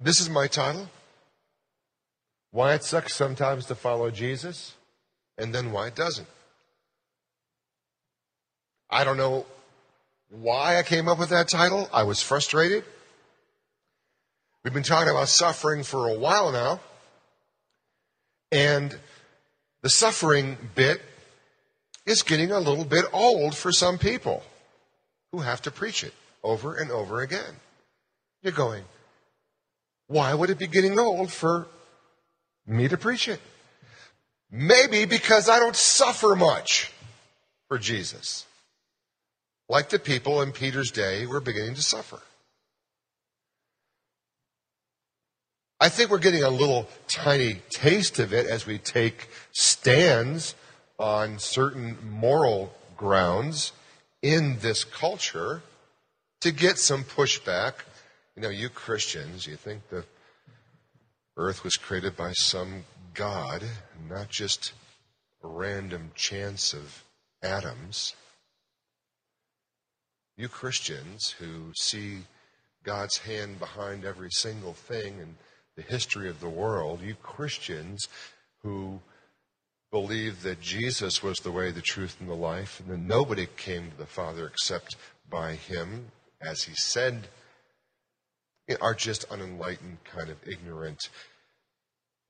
This is my title. Why it sucks sometimes to follow Jesus, and then why it doesn't. I don't know why I came up with that title. I was frustrated. We've been talking about suffering for a while now. And the suffering bit is getting a little bit old for some people who have to preach it over and over again. You're going, why would it be getting old for me to preach it? Maybe because I don't suffer much for Jesus. Like the people in Peter's day were beginning to suffer. I think we're getting a little tiny taste of it as we take stands on certain moral grounds in this culture to get some pushback. You know, you Christians, you think the earth was created by some God, not just a random chance of atoms. You Christians who see God's hand behind every single thing and the history of the world, you Christians who believe that Jesus was the way, the truth, and the life, and that nobody came to the Father except by him, as he said, are just unenlightened, kind of ignorant,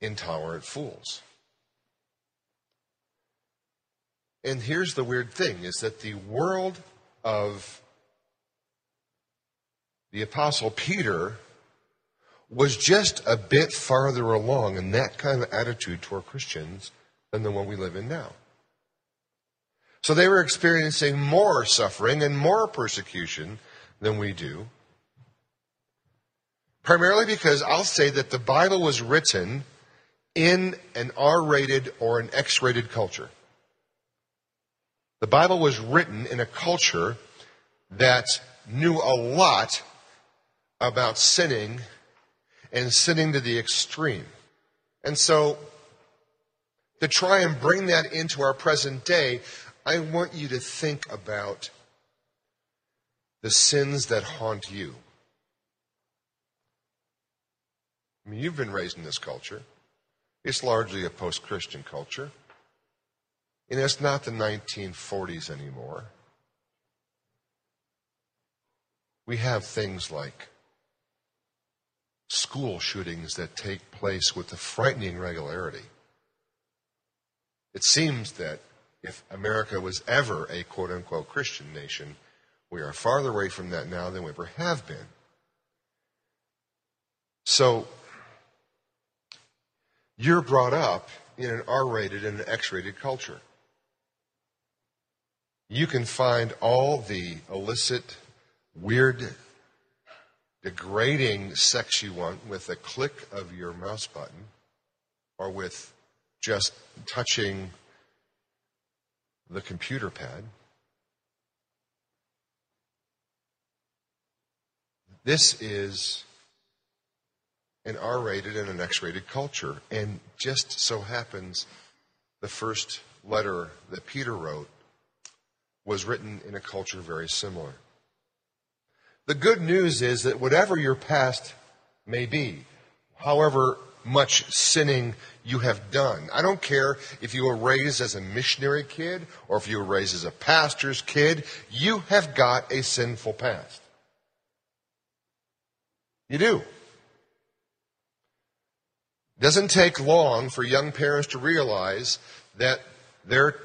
intolerant fools. And here's the weird thing is that the world of the Apostle Peter was just a bit farther along in that kind of attitude toward Christians than the one we live in now. So they were experiencing more suffering and more persecution than we do. Primarily because I'll say that the Bible was written in an R rated or an X rated culture. The Bible was written in a culture that knew a lot about sinning and sinning to the extreme. And so, to try and bring that into our present day, I want you to think about the sins that haunt you. I mean, you've been raised in this culture. It's largely a post Christian culture. And it's not the 1940s anymore. We have things like school shootings that take place with a frightening regularity. It seems that if America was ever a quote unquote Christian nation, we are farther away from that now than we ever have been. So, you're brought up in an R rated and an X rated culture. You can find all the illicit, weird degrading sex you want with a click of your mouse button or with just touching the computer pad. This is an R rated and an X rated culture. And just so happens the first letter that Peter wrote was written in a culture very similar. The good news is that whatever your past may be, however much sinning you have done, I don't care if you were raised as a missionary kid or if you were raised as a pastor's kid, you have got a sinful past. You do. Doesn't take long for young parents to realize that their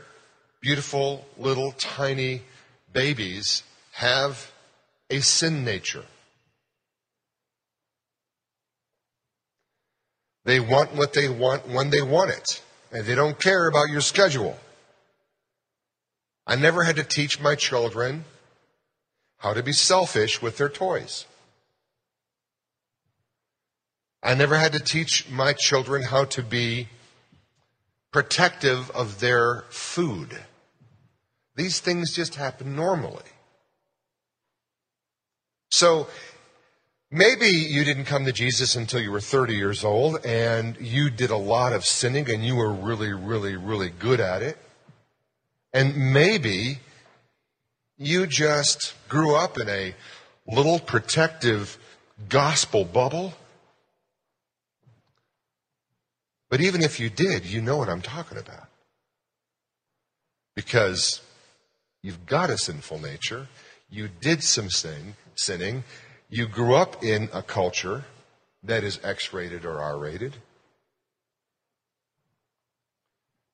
beautiful little tiny babies have a sin nature. They want what they want when they want it, and they don't care about your schedule. I never had to teach my children how to be selfish with their toys. I never had to teach my children how to be protective of their food. These things just happen normally. So maybe you didn't come to Jesus until you were 30 years old and you did a lot of sinning and you were really, really, really good at it. And maybe you just grew up in a little protective gospel bubble But even if you did, you know what I'm talking about. Because you've got a sinful nature, you did some sin, sinning, you grew up in a culture that is X rated or R rated.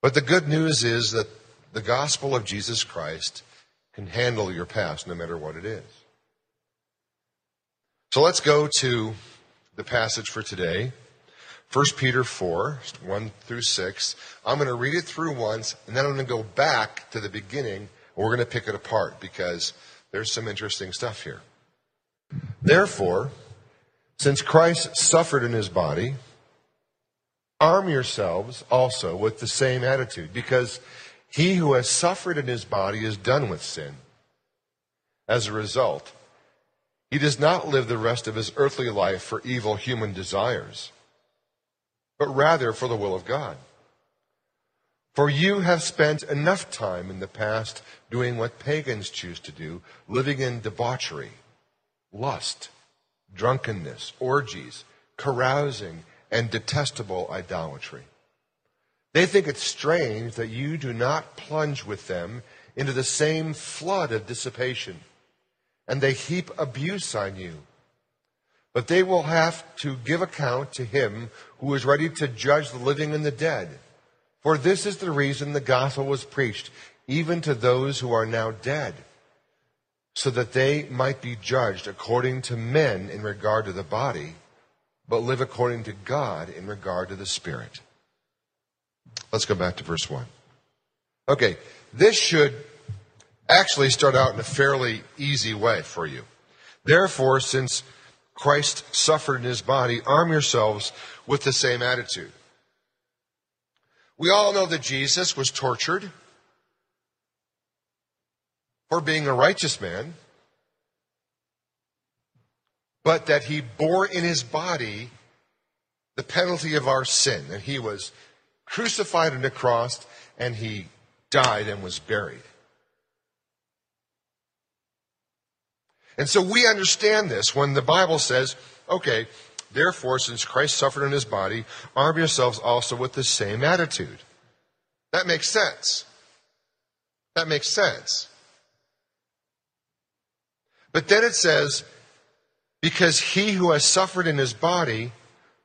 But the good news is that the gospel of Jesus Christ can handle your past no matter what it is. So let's go to the passage for today. 1 Peter 4, 1 through 6. I'm going to read it through once, and then I'm going to go back to the beginning, and we're going to pick it apart because there's some interesting stuff here. Therefore, since Christ suffered in his body, arm yourselves also with the same attitude, because he who has suffered in his body is done with sin. As a result, he does not live the rest of his earthly life for evil human desires, but rather for the will of God. For you have spent enough time in the past doing what pagans choose to do, living in debauchery, lust, drunkenness, orgies, carousing, and detestable idolatry. They think it strange that you do not plunge with them into the same flood of dissipation and they heap abuse on you. But they will have to give account to him who is ready to judge the living and the dead. For this is the reason the gospel was preached, even to those who are now dead, so that they might be judged according to men in regard to the body, but live according to God in regard to the spirit. Let's go back to verse 1. Okay, this should actually start out in a fairly easy way for you. Therefore, since Christ suffered in his body, arm yourselves with the same attitude. We all know that Jesus was tortured for being a righteous man, but that he bore in his body the penalty of our sin, and he was crucified on the cross, and he died and was buried. And so we understand this when the Bible says, okay, therefore, since Christ suffered in his body, arm yourselves also with the same attitude. That makes sense. That makes sense. But then it says, because he who has suffered in his body,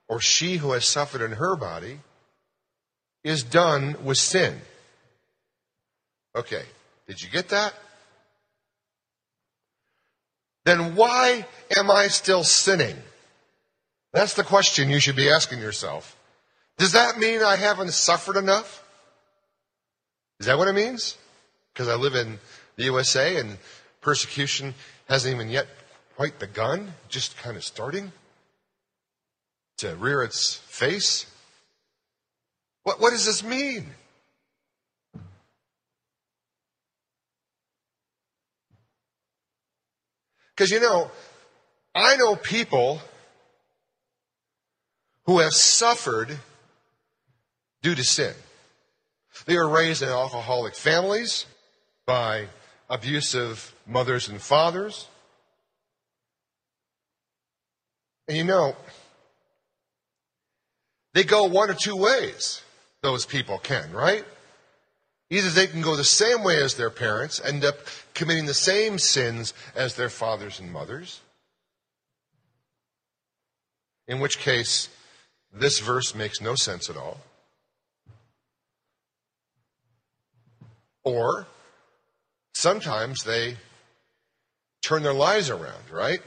or she who has suffered in her body, is done with sin. Okay, did you get that? Then why am I still sinning? That's the question you should be asking yourself. Does that mean I haven't suffered enough? Is that what it means? Because I live in the USA and persecution hasn't even yet quite begun, just kind of starting to rear its face? What, what does this mean? Because you know, I know people who have suffered due to sin. They were raised in alcoholic families by abusive mothers and fathers. And you know, they go one or two ways, those people can, right? Either they can go the same way as their parents, end up committing the same sins as their fathers and mothers, in which case this verse makes no sense at all. Or sometimes they turn their lives around, right?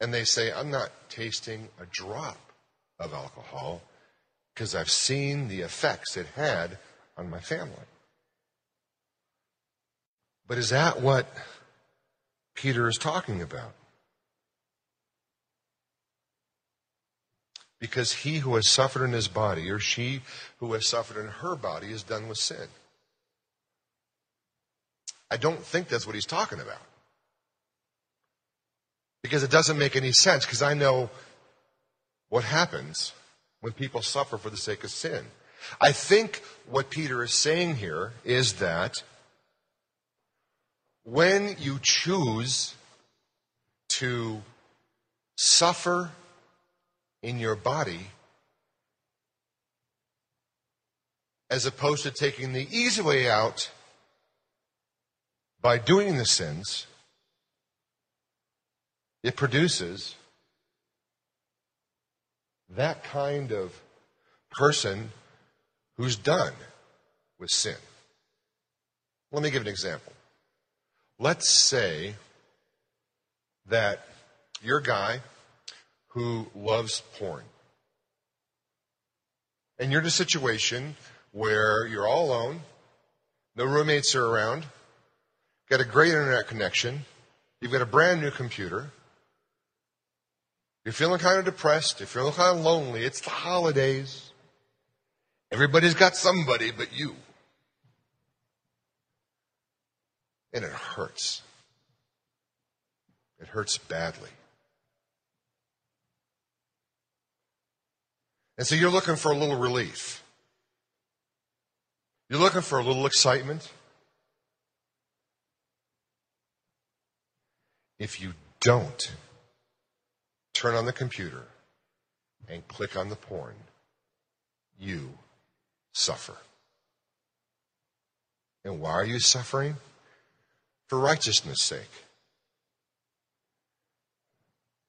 And they say, I'm not tasting a drop of alcohol because I've seen the effects it had on my family. But is that what Peter is talking about? Because he who has suffered in his body, or she who has suffered in her body, is done with sin. I don't think that's what he's talking about. Because it doesn't make any sense, because I know what happens when people suffer for the sake of sin. I think what Peter is saying here is that when you choose to suffer in your body as opposed to taking the easy way out by doing the sins, it produces that kind of person who's done with sin. Let me give an example. Let's say that you're a guy who loves porn. And you're in a situation where you're all alone, no roommates are around, got a great internet connection, you've got a brand new computer, you're feeling kind of depressed, you're feeling kind of lonely, it's the holidays. Everybody's got somebody but you. And it hurts. It hurts badly. And so you're looking for a little relief. You're looking for a little excitement. If you don't turn on the computer and click on the porn, you suffer. And why are you suffering? For righteousness' sake.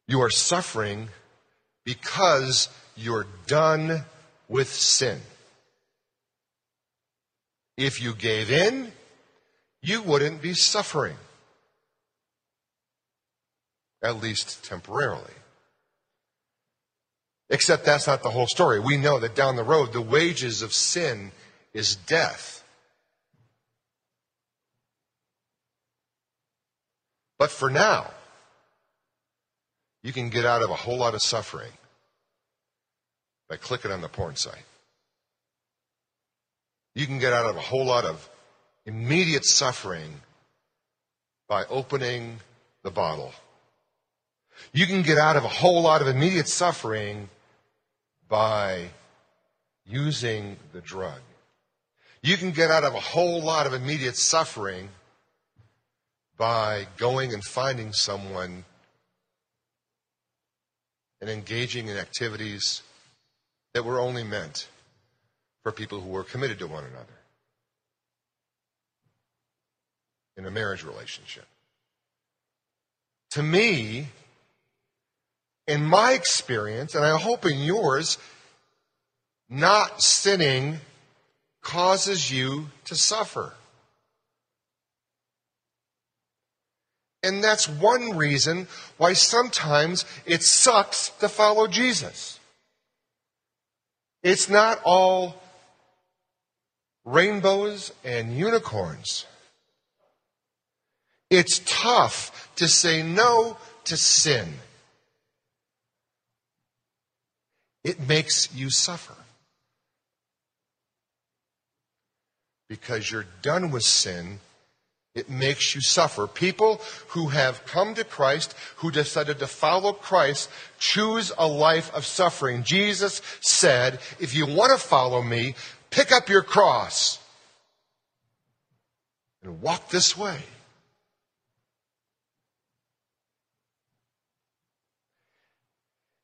You are suffering because you're done with sin. If you gave in, you wouldn't be suffering, at least temporarily. Except that's not the whole story. We know that down the road, the wages of sin is death. But for now, you can get out of a whole lot of suffering by clicking on the porn site. You can get out of a whole lot of immediate suffering by opening the bottle. You can get out of a whole lot of immediate suffering by using the drug. You can get out of a whole lot of immediate suffering by going and finding someone and engaging in activities that were only meant for people who were committed to one another in a marriage relationship. To me, in my experience, and I hope in yours, not sinning causes you to suffer. And that's one reason why sometimes it sucks to follow Jesus. It's not all rainbows and unicorns. It's tough to say no to sin. It makes you suffer. Because you're done with sin it makes you suffer. People who have come to Christ, who decided to follow Christ, choose a life of suffering. Jesus said, if you want to follow me, pick up your cross and walk this way.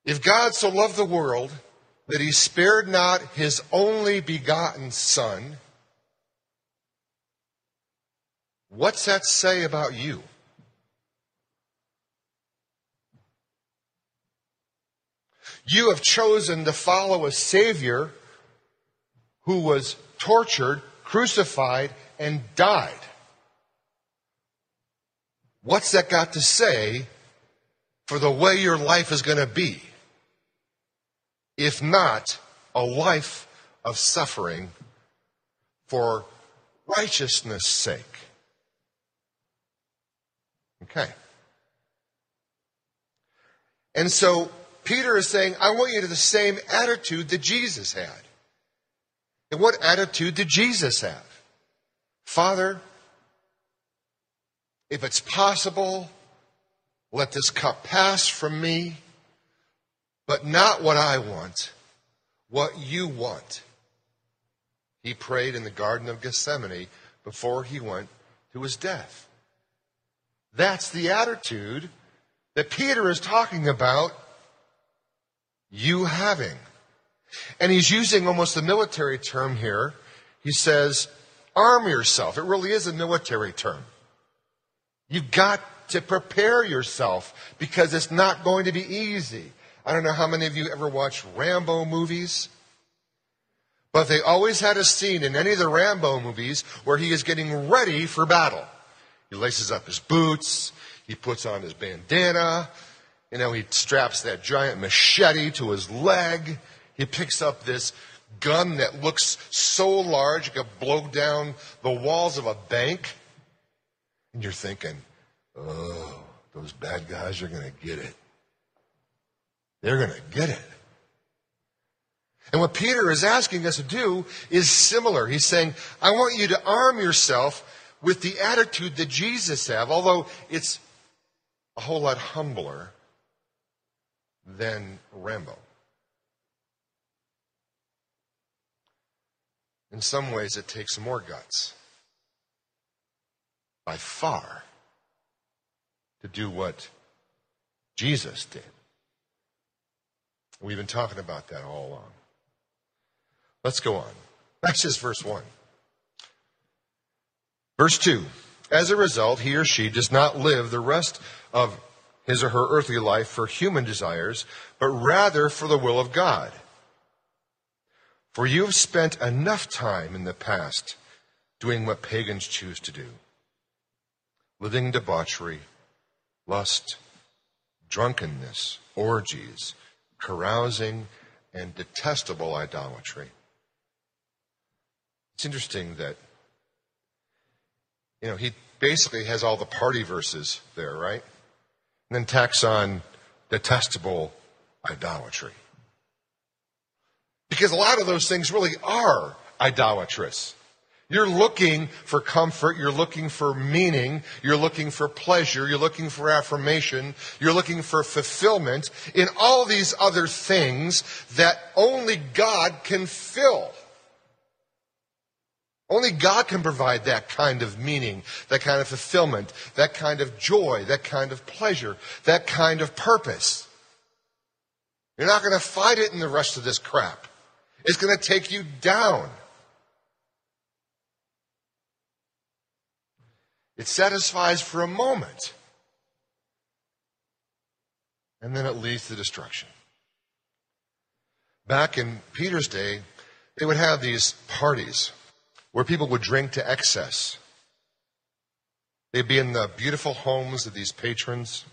If God so loved the world that he spared not his only begotten Son, What's that say about you? You have chosen to follow a Savior who was tortured, crucified, and died. What's that got to say for the way your life is going to be? If not a life of suffering for righteousness' sake. Okay. And so Peter is saying, I want you to the same attitude that Jesus had. And what attitude did Jesus have? Father, if it's possible, let this cup pass from me, but not what I want, what you want. He prayed in the Garden of Gethsemane before he went to his death. That's the attitude that Peter is talking about you having. And he's using almost a military term here. He says, arm yourself. It really is a military term. You've got to prepare yourself because it's not going to be easy. I don't know how many of you ever watched Rambo movies, but they always had a scene in any of the Rambo movies where he is getting ready for battle. He laces up his boots, he puts on his bandana, you know, he straps that giant machete to his leg, he picks up this gun that looks so large it could blow down the walls of a bank. And you're thinking, oh, those bad guys are going to get it. They're going to get it. And what Peter is asking us to do is similar. He's saying, I want you to arm yourself with the attitude that Jesus had, although it's a whole lot humbler than Rambo. In some ways, it takes more guts. By far to do what Jesus did. We've been talking about that all along. Let's go on. That's just verse 1. Verse 2. As a result, he or she does not live the rest of his or her earthly life for human desires, but rather for the will of God. For you have spent enough time in the past doing what pagans choose to do living debauchery lust, drunkenness, orgies, carousing, and detestable idolatry. It's interesting that, you know, he basically has all the party verses there, right? And then tacks on detestable idolatry. Because a lot of those things really are idolatrous. You're looking for comfort. You're looking for meaning. You're looking for pleasure. You're looking for affirmation. You're looking for fulfillment in all these other things that only God can fill. Only God can provide that kind of meaning, that kind of fulfillment, that kind of joy, that kind of pleasure, that kind of purpose. You're not going to find it in the rest of this crap. It's going to take you down. It satisfies for a moment. And then it leads to destruction. Back in Peter's day, they would have these parties where people would drink to excess. They'd be in the beautiful homes of these patrons.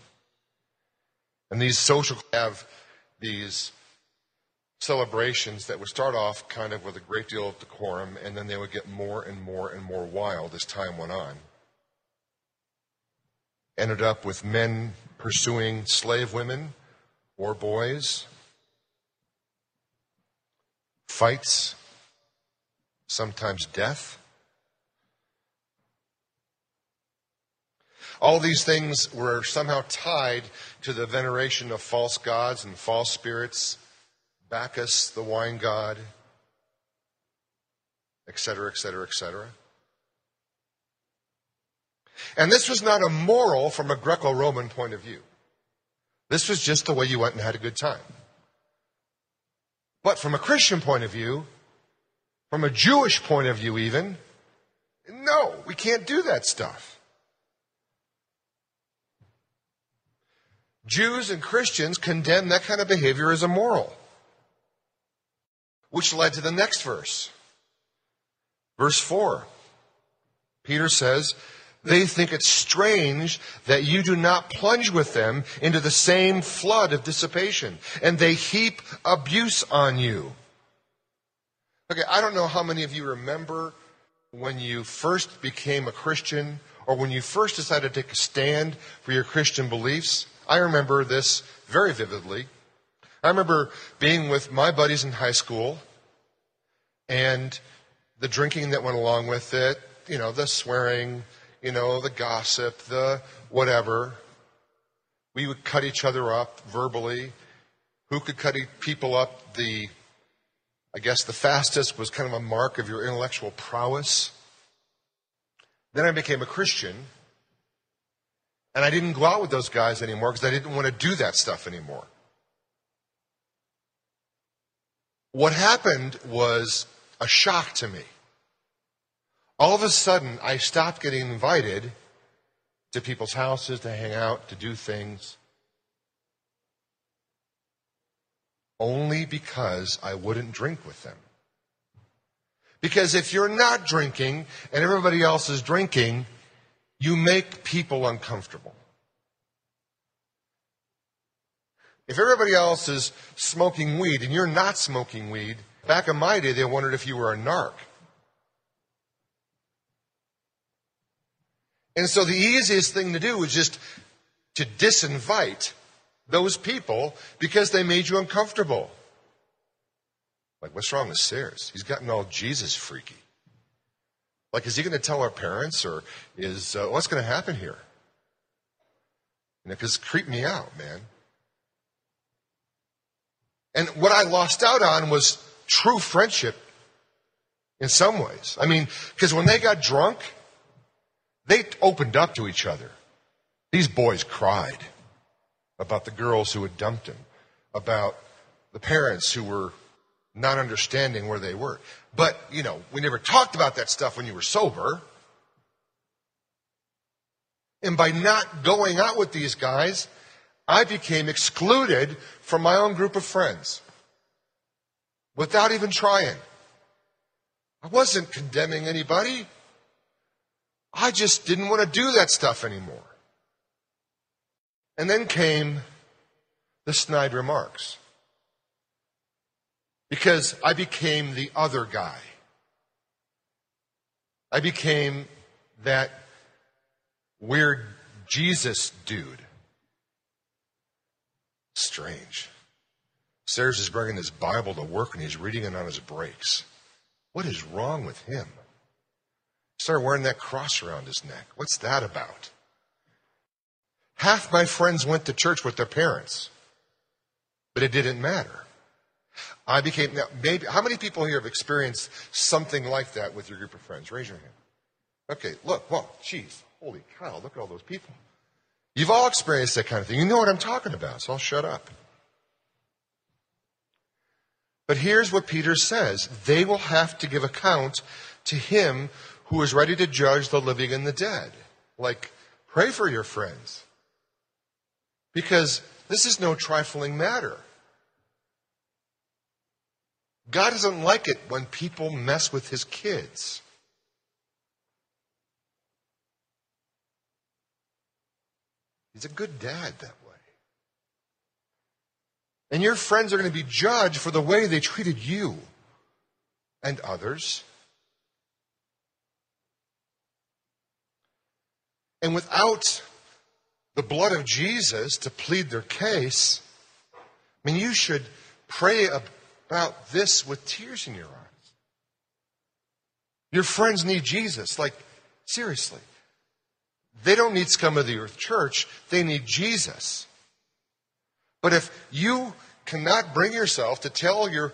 And these social have these celebrations that would start off kind of with a great deal of decorum, and then they would get more and more and more wild as time went on ended up with men pursuing slave women or boys, fights, sometimes death. All these things were somehow tied to the veneration of false gods and false spirits, Bacchus, the wine god, etc., etc., etc. And this was not a moral from a Greco Roman point of view. This was just the way you went and had a good time. But from a Christian point of view, from a Jewish point of view, even, no, we can't do that stuff. Jews and Christians condemn that kind of behavior as immoral. Which led to the next verse. Verse 4. Peter says, they think it's strange that you do not plunge with them into the same flood of dissipation, and they heap abuse on you. Okay, I don't know how many of you remember when you first became a Christian or when you first decided to take a stand for your Christian beliefs. I remember this very vividly. I remember being with my buddies in high school and the drinking that went along with it, you know, the swearing, you know, the gossip, the whatever. We would cut each other up verbally. Who could cut people up the, I guess the fastest was kind of a mark of your intellectual prowess. Then I became a Christian. And I didn't go out with those guys anymore because I didn't want to do that stuff anymore. What happened was a shock to me. All of a sudden, I stopped getting invited to people's houses to hang out, to do things, only because I wouldn't drink with them. Because if you're not drinking and everybody else is drinking, you make people uncomfortable. If everybody else is smoking weed and you're not smoking weed, back in my day, they wondered if you were a narc. And so the easiest thing to do was just to disinvite those people because they made you uncomfortable. Like, what's wrong with Sears? He's gotten all Jesus freaky. Like, is he going to tell our parents or is, uh, what's going to happen here? You know, because creep me out, man. And what I lost out on was true friendship in some ways. I mean, because when they got drunk, they opened up to each other. These boys cried about the girls who had dumped him, about the parents who were not understanding where they were. But, you know, we never talked about that stuff when you were sober. And by not going out with these guys, I became excluded from my own group of friends without even trying. I wasn't condemning anybody. I just didn't want to do that stuff anymore. And then came the snide remarks. Because I became the other guy. I became that weird Jesus dude. Strange. Sayers is bringing his Bible to work and he's reading it on his breaks. What is wrong with him? Started wearing that cross around his neck. What's that about? Half my friends went to church with their parents, but it didn't matter. I became, now, maybe, how many people here have experienced something like that with your group of friends? Raise your hand. Okay, look, whoa, geez, holy cow, look at all those people. You've all experienced that kind of thing. You know what I'm talking about, so I'll shut up. But here's what Peter says they will have to give account to him who is ready to judge the living and the dead. Like, pray for your friends. Because this is no trifling matter. God doesn't like it when people mess with his kids. He's a good dad that way. And your friends are going to be judged for the way they treated you and others. And without the blood of Jesus to plead their case, I mean, you should pray about this with tears in your eyes. Your friends need Jesus. Like, seriously. They don't need scum of the earth church, they need Jesus. But if you cannot bring yourself to tell your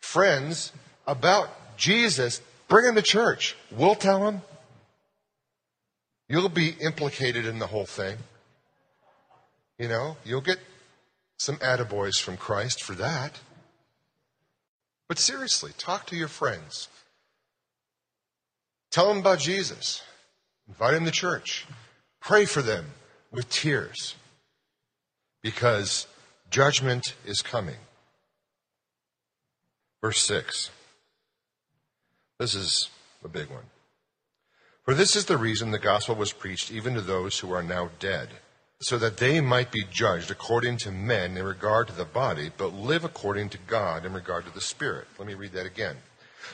friends about Jesus, bring them to church. We'll tell them. You'll be implicated in the whole thing. You know, you'll get some attaboys from Christ for that. But seriously, talk to your friends. Tell them about Jesus. Invite them to church. Pray for them with tears because judgment is coming. Verse 6. This is a big one. For this is the reason the gospel was preached even to those who are now dead, so that they might be judged according to men in regard to the body, but live according to God in regard to the spirit. Let me read that again.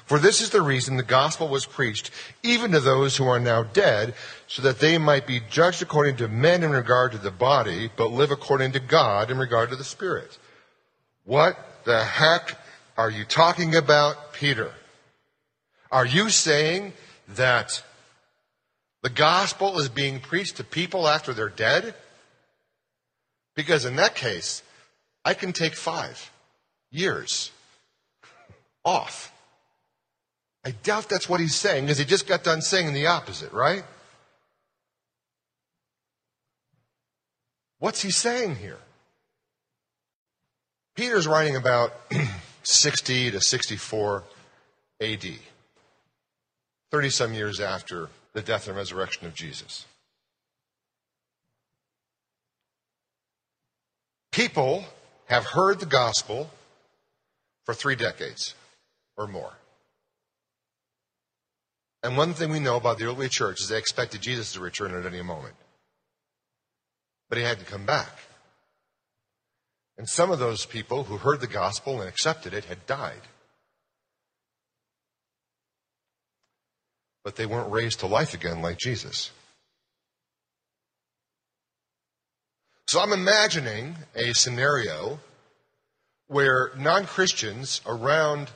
For this is the reason the gospel was preached even to those who are now dead, so that they might be judged according to men in regard to the body, but live according to God in regard to the spirit. What the heck are you talking about, Peter? Are you saying that the gospel is being preached to people after they're dead? Because in that case, I can take five years off I doubt that's what he's saying because he just got done saying the opposite, right? What's he saying here? Peter's writing about 60 to 64 AD, 30 some years after the death and resurrection of Jesus. People have heard the gospel for three decades or more. And one thing we know about the early church is they expected Jesus to return at any moment. But he had to come back. And some of those people who heard the gospel and accepted it had died. But they weren't raised to life again like Jesus. So I'm imagining a scenario where non Christians around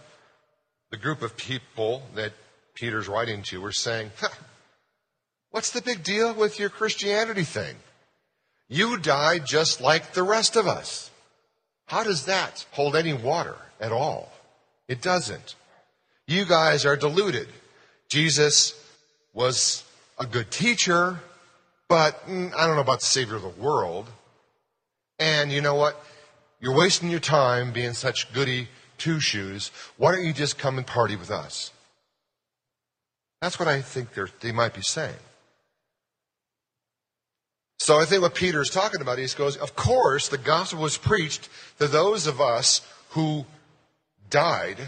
the group of people that Peter's writing to were saying, What's the big deal with your Christianity thing? You died just like the rest of us. How does that hold any water at all? It doesn't. You guys are deluded. Jesus was a good teacher, but mm, I don't know about the Savior of the world. And you know what? You're wasting your time being such goody two shoes. Why don't you just come and party with us? That's what I think they might be saying. So I think what Peter is talking about, he goes, of course, the gospel was preached to those of us who died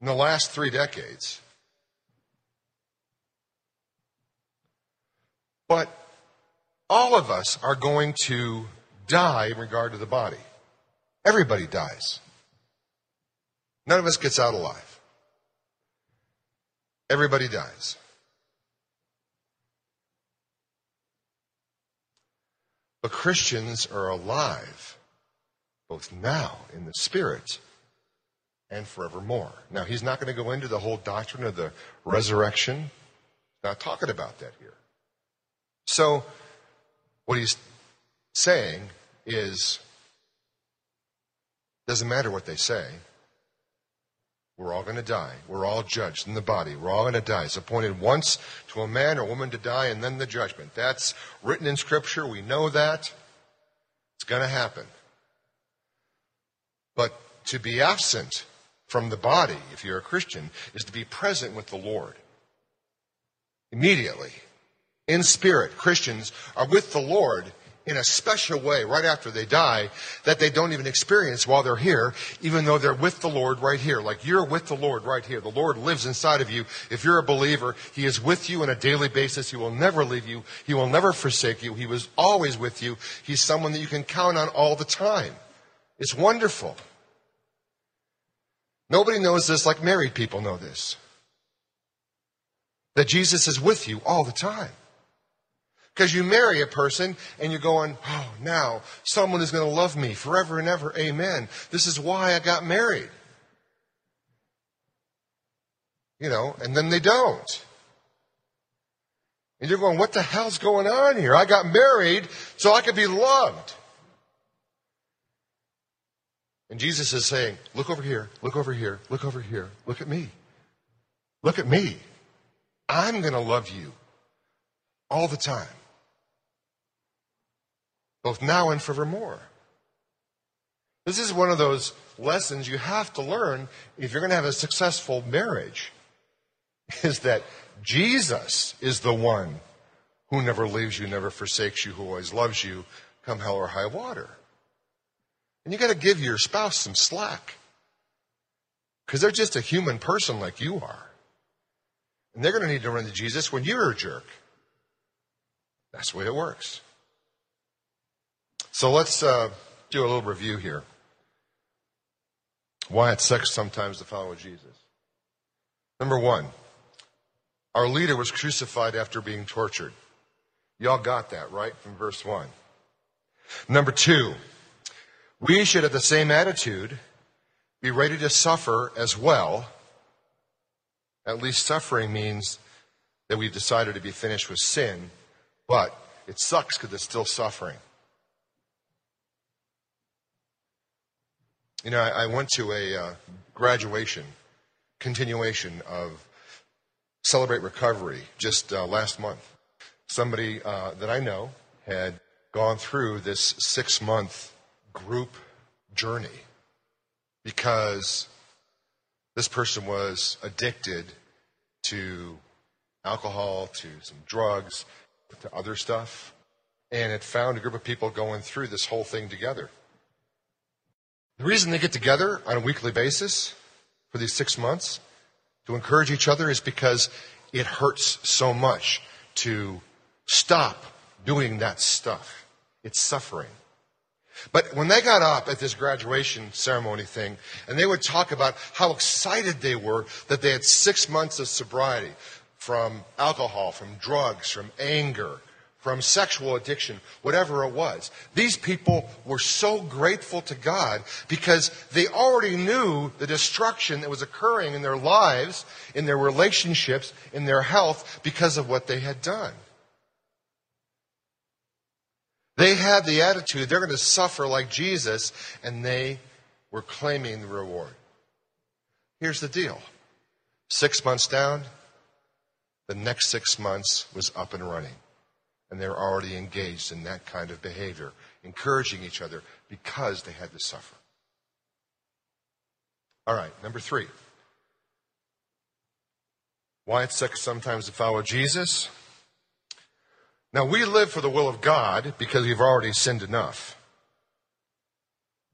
in the last three decades. But all of us are going to die in regard to the body. Everybody dies. None of us gets out alive. Everybody dies. But Christians are alive, both now in the Spirit and forevermore. Now, he's not going to go into the whole doctrine of the resurrection. Not talking about that here. So, what he's saying is doesn't matter what they say. We're all going to die. We're all judged in the body. We're all going to die. It's appointed once to a man or woman to die and then the judgment. That's written in Scripture. We know that. It's going to happen. But to be absent from the body, if you're a Christian, is to be present with the Lord. Immediately. In spirit, Christians are with the Lord in a special way right after they die that they don't even experience while they're here, even though they're with the Lord right here. Like you're with the Lord right here. The Lord lives inside of you. If you're a believer, He is with you on a daily basis. He will never leave you. He will never forsake you. He was always with you. He's someone that you can count on all the time. It's wonderful. Nobody knows this like married people know this. That Jesus is with you all the time. Because you marry a person and you're going, oh, now someone is going to love me forever and ever. Amen. This is why I got married. You know, and then they don't. And you're going, what the hell's going on here? I got married so I could be loved. And Jesus is saying, look over here, look over here, look over here, look at me. Look at me. I'm going to love you all the time both now and forevermore. This is one of those lessons you have to learn if you're going to have a successful marriage is that Jesus is the one who never leaves you, never forsakes you, who always loves you, come hell or high water. And you got to give your spouse some slack because they're just a human person like you are. And they're going to need to run to Jesus when you're a jerk. That's the way it works. So let's uh, do a little review here. Why it's sucks sometimes to follow Jesus. Number one, our leader was crucified after being tortured. Y'all got that, right? From verse 1. Number two, we should have the same attitude, be ready to suffer as well. At least suffering means that we've decided to be finished with sin, but it sucks because it's still suffering. You know, I, I went to a uh, graduation, continuation of Celebrate Recovery just uh, last month. Somebody uh, that I know had gone through this six month group journey because this person was addicted to alcohol, to some drugs, to other stuff, and had found a group of people going through this whole thing together. The reason they get together on a weekly basis for these six months to encourage each other is because it hurts so much to stop doing that stuff. It's suffering. But when they got up at this graduation ceremony thing, and they would talk about how excited they were that they had six months of sobriety from alcohol, from drugs, from anger, from sexual addiction, whatever it was. These people were so grateful to God because they already knew the destruction that was occurring in their lives, in their relationships, in their health because of what they had done. They had the attitude they're going to suffer like Jesus, and they were claiming the reward. Here's the deal six months down, the next six months was up and running. And they're already engaged in that kind of behavior, encouraging each other because they had to suffer. All right, number three. Why it's sucks sometimes to follow Jesus. Now, we live for the will of God because we've already sinned enough.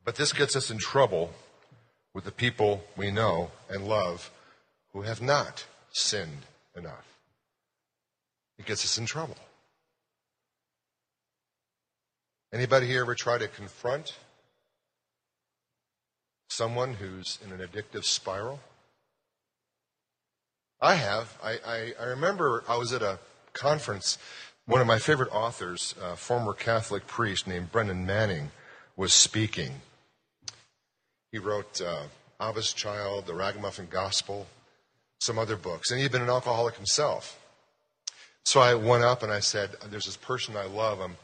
But this gets us in trouble with the people we know and love who have not sinned enough. It gets us in trouble. Anybody here ever try to confront someone who's in an addictive spiral? I have. I, I, I remember I was at a conference one of my favorite authors, a former Catholic priest named Brennan Manning, was speaking. He wrote uh, Abba's Child, The Ragamuffin Gospel, some other books, and he'd been an alcoholic himself. So I went up and I said, There's this person I love. I'm,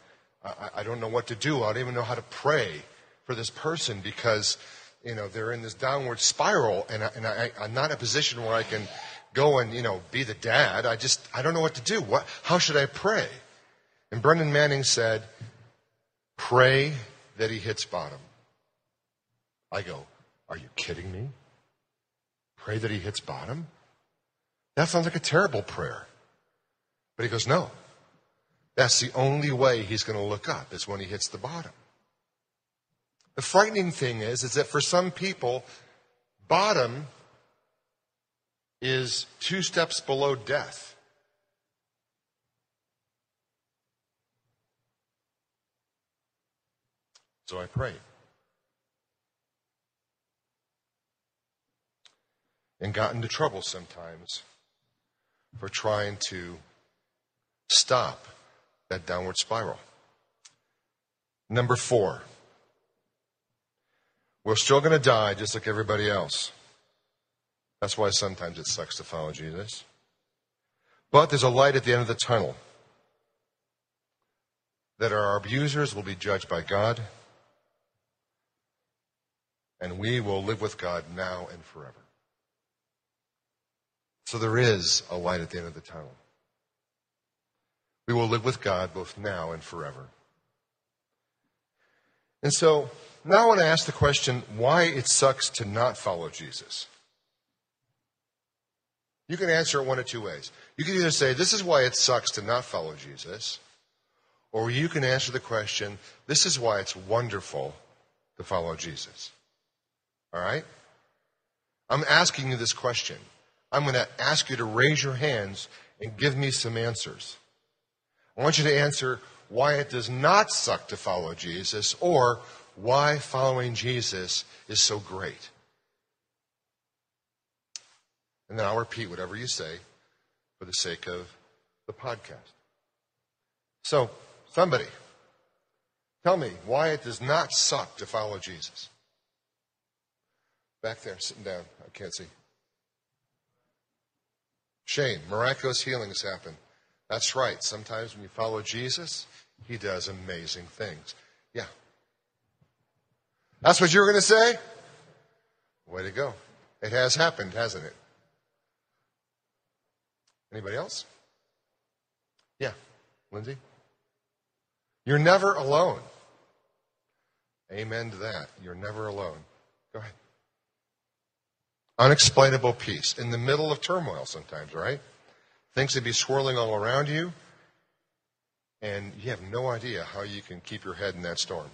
I, I don't know what to do. I don't even know how to pray for this person because, you know, they're in this downward spiral, and, I, and I, I'm not in a position where I can go and, you know, be the dad. I just, I don't know what to do. What, how should I pray? And Brennan Manning said, pray that he hits bottom. I go, are you kidding me? Pray that he hits bottom? That sounds like a terrible prayer. But he goes, no. That's the only way he's going to look up is when he hits the bottom. The frightening thing is, is that for some people, bottom is two steps below death. So I prayed. And got into trouble sometimes for trying to stop that downward spiral. Number four, we're still going to die just like everybody else. That's why sometimes it sucks to follow Jesus. But there's a light at the end of the tunnel that our abusers will be judged by God, and we will live with God now and forever. So there is a light at the end of the tunnel. We will live with God both now and forever. And so now I want to ask the question why it sucks to not follow Jesus. You can answer it one of two ways. You can either say, This is why it sucks to not follow Jesus, or you can answer the question, This is why it's wonderful to follow Jesus. All right? I'm asking you this question. I'm going to ask you to raise your hands and give me some answers. I want you to answer why it does not suck to follow Jesus or why following Jesus is so great. And then I'll repeat whatever you say for the sake of the podcast. So, somebody, tell me why it does not suck to follow Jesus. Back there, sitting down. I can't see. Shane, miraculous healings happen. That's right. Sometimes when you follow Jesus, he does amazing things. Yeah. That's what you were going to say? Way to go. It has happened, hasn't it? Anybody else? Yeah, Lindsay? You're never alone. Amen to that. You're never alone. Go ahead. Unexplainable peace in the middle of turmoil sometimes, right? Things would be swirling all around you, and you have no idea how you can keep your head in that storm.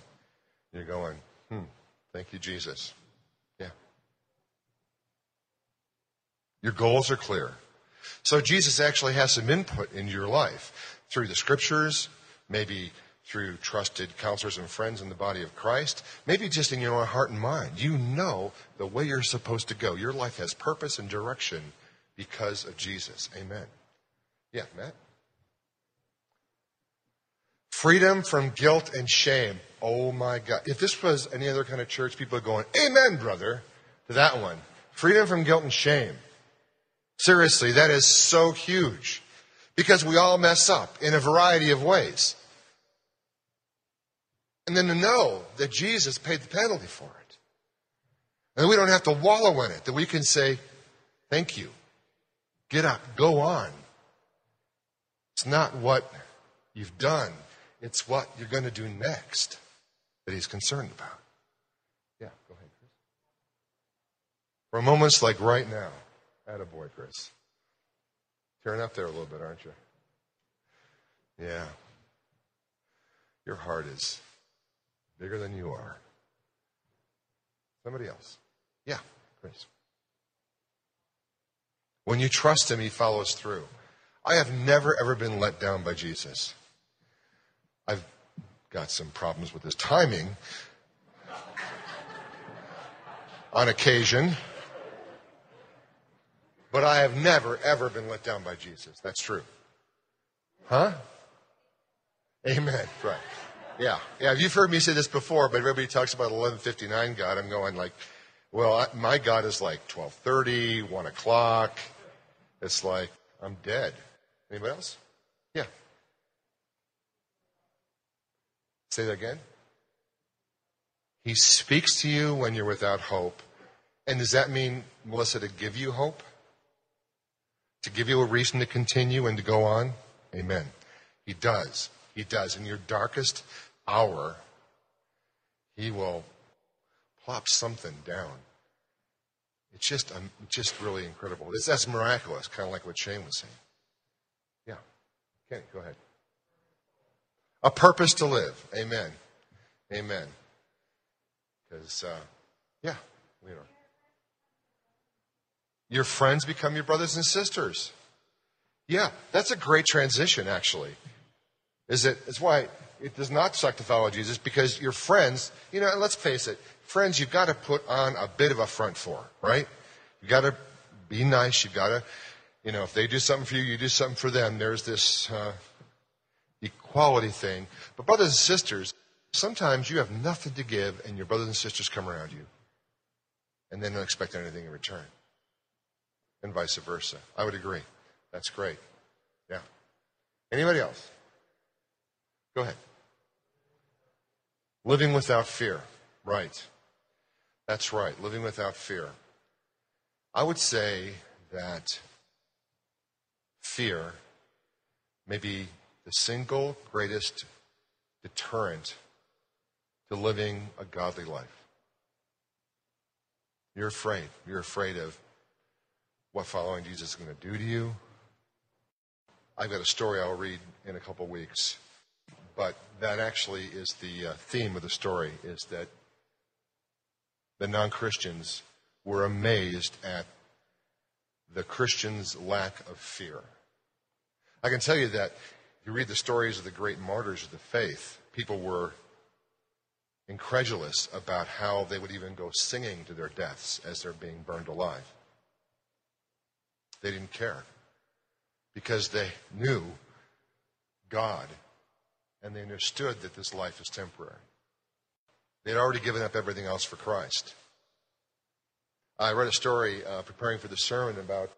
You're going, hmm, thank you, Jesus. Yeah. Your goals are clear. So Jesus actually has some input in your life through the scriptures, maybe through trusted counselors and friends in the body of Christ, maybe just in your own heart and mind. You know the way you're supposed to go. Your life has purpose and direction because of Jesus. Amen. Yeah, Matt? Freedom from guilt and shame. Oh my God. If this was any other kind of church, people are going, Amen, brother, to that one. Freedom from guilt and shame. Seriously, that is so huge because we all mess up in a variety of ways. And then to know that Jesus paid the penalty for it. And we don't have to wallow in it, that we can say, Thank you. Get up, go on. It's not what you've done, it's what you're going to do next that he's concerned about. Yeah, go ahead, Chris. For moments like right now, at a boy, Chris. Tearing up there a little bit, aren't you? Yeah. Your heart is bigger than you are. Somebody else. Yeah, Chris. When you trust him, he follows through. I have never, ever been let down by Jesus. I've got some problems with his timing on occasion. But I have never, ever been let down by Jesus. That's true. Huh? Amen. Right. Yeah. Yeah. You've heard me say this before, but everybody talks about 1159 God. I'm going like, well, I, my God is like 1230, 1 o'clock. It's like, I'm dead. Anybody else? Yeah. Say that again. He speaks to you when you're without hope. And does that mean, Melissa, to give you hope? To give you a reason to continue and to go on? Amen. He does. He does. In your darkest hour, He will plop something down. It's just, um, just really incredible. It's, that's miraculous, kind of like what Shane was saying. Kenny, go ahead. A purpose to live. Amen. Amen. Because, uh, yeah, know. Your friends become your brothers and sisters. Yeah, that's a great transition, actually. Is it? It's why it does not suck to follow Jesus because your friends, you know, and let's face it, friends you've got to put on a bit of a front for, right? You've got to be nice. You've got to, you know, if they do something for you, you do something for them. There's this uh, equality thing. But brothers and sisters, sometimes you have nothing to give and your brothers and sisters come around you and they don't expect anything in return and vice versa. I would agree. That's great. Yeah. Anybody else? Go ahead. Living without fear. Right. That's right. Living without fear. I would say that fear may be the single greatest deterrent to living a godly life. You're afraid. You're afraid of what following Jesus is going to do to you. I've got a story I'll read in a couple weeks, but that actually is the uh, theme of the story is that the non-Christians were amazed at the Christians' lack of fear. I can tell you that you read the stories of the great martyrs of the faith, people were incredulous about how they would even go singing to their deaths as they're being burned alive. They didn't care because they knew God and they understood that this life is temporary. They'd already given up everything else for Christ. I read a story uh, preparing for the sermon about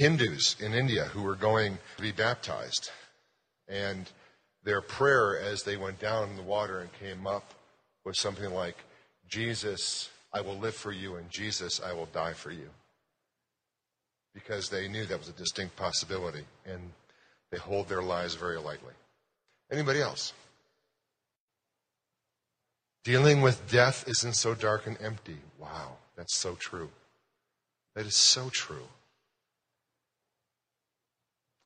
Hindus in India who were going to be baptized. And their prayer as they went down in the water and came up was something like, Jesus, I will live for you, and Jesus, I will die for you because they knew that was a distinct possibility and they hold their lives very lightly. Anybody else? Dealing with death isn't so dark and empty. Wow, that's so true. That is so true.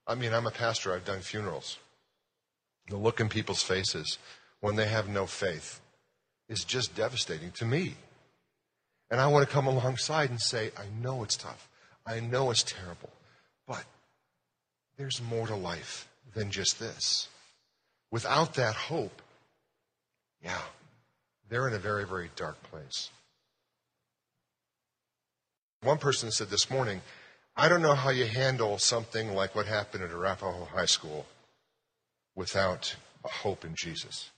I mean, I'm a pastor, I've done funerals. The look in people's faces when they have no faith is just devastating to me. And I want to come alongside and say, I know it's tough. I know it's terrible. But there's more to life than just this. Without that hope, yeah, they're in a very, very dark place. One person said this morning, I don't know how you handle something like what happened at Arapahoe High School without a hope in Jesus.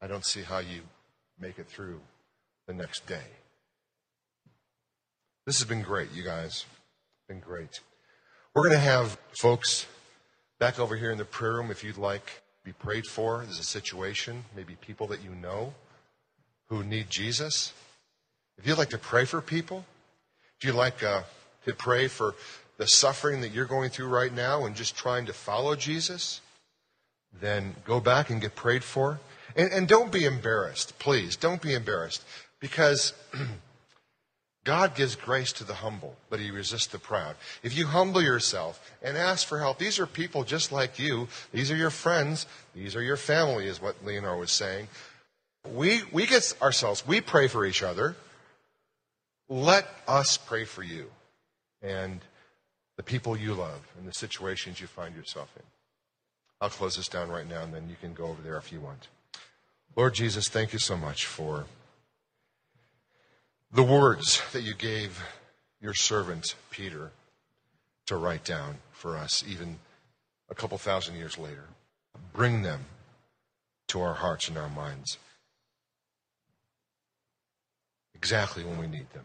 I don't see how you make it through the next day. This has been great, you guys. Been great. We're going to have folks back over here in the prayer room if you'd like be prayed for. There's a situation, maybe people that you know who need Jesus. If you'd like to pray for people, if you'd like uh, to pray for the suffering that you're going through right now and just trying to follow Jesus, then go back and get prayed for. And, and don't be embarrassed, please. Don't be embarrassed because God gives grace to the humble, but he resists the proud. If you humble yourself and ask for help, these are people just like you. These are your friends. These are your family, is what Leonor was saying. We, we get ourselves, we pray for each other. Let us pray for you and the people you love and the situations you find yourself in. I'll close this down right now, and then you can go over there if you want. Lord Jesus, thank you so much for the words that you gave your servant Peter to write down for us, even a couple thousand years later. Bring them to our hearts and our minds exactly when we need them.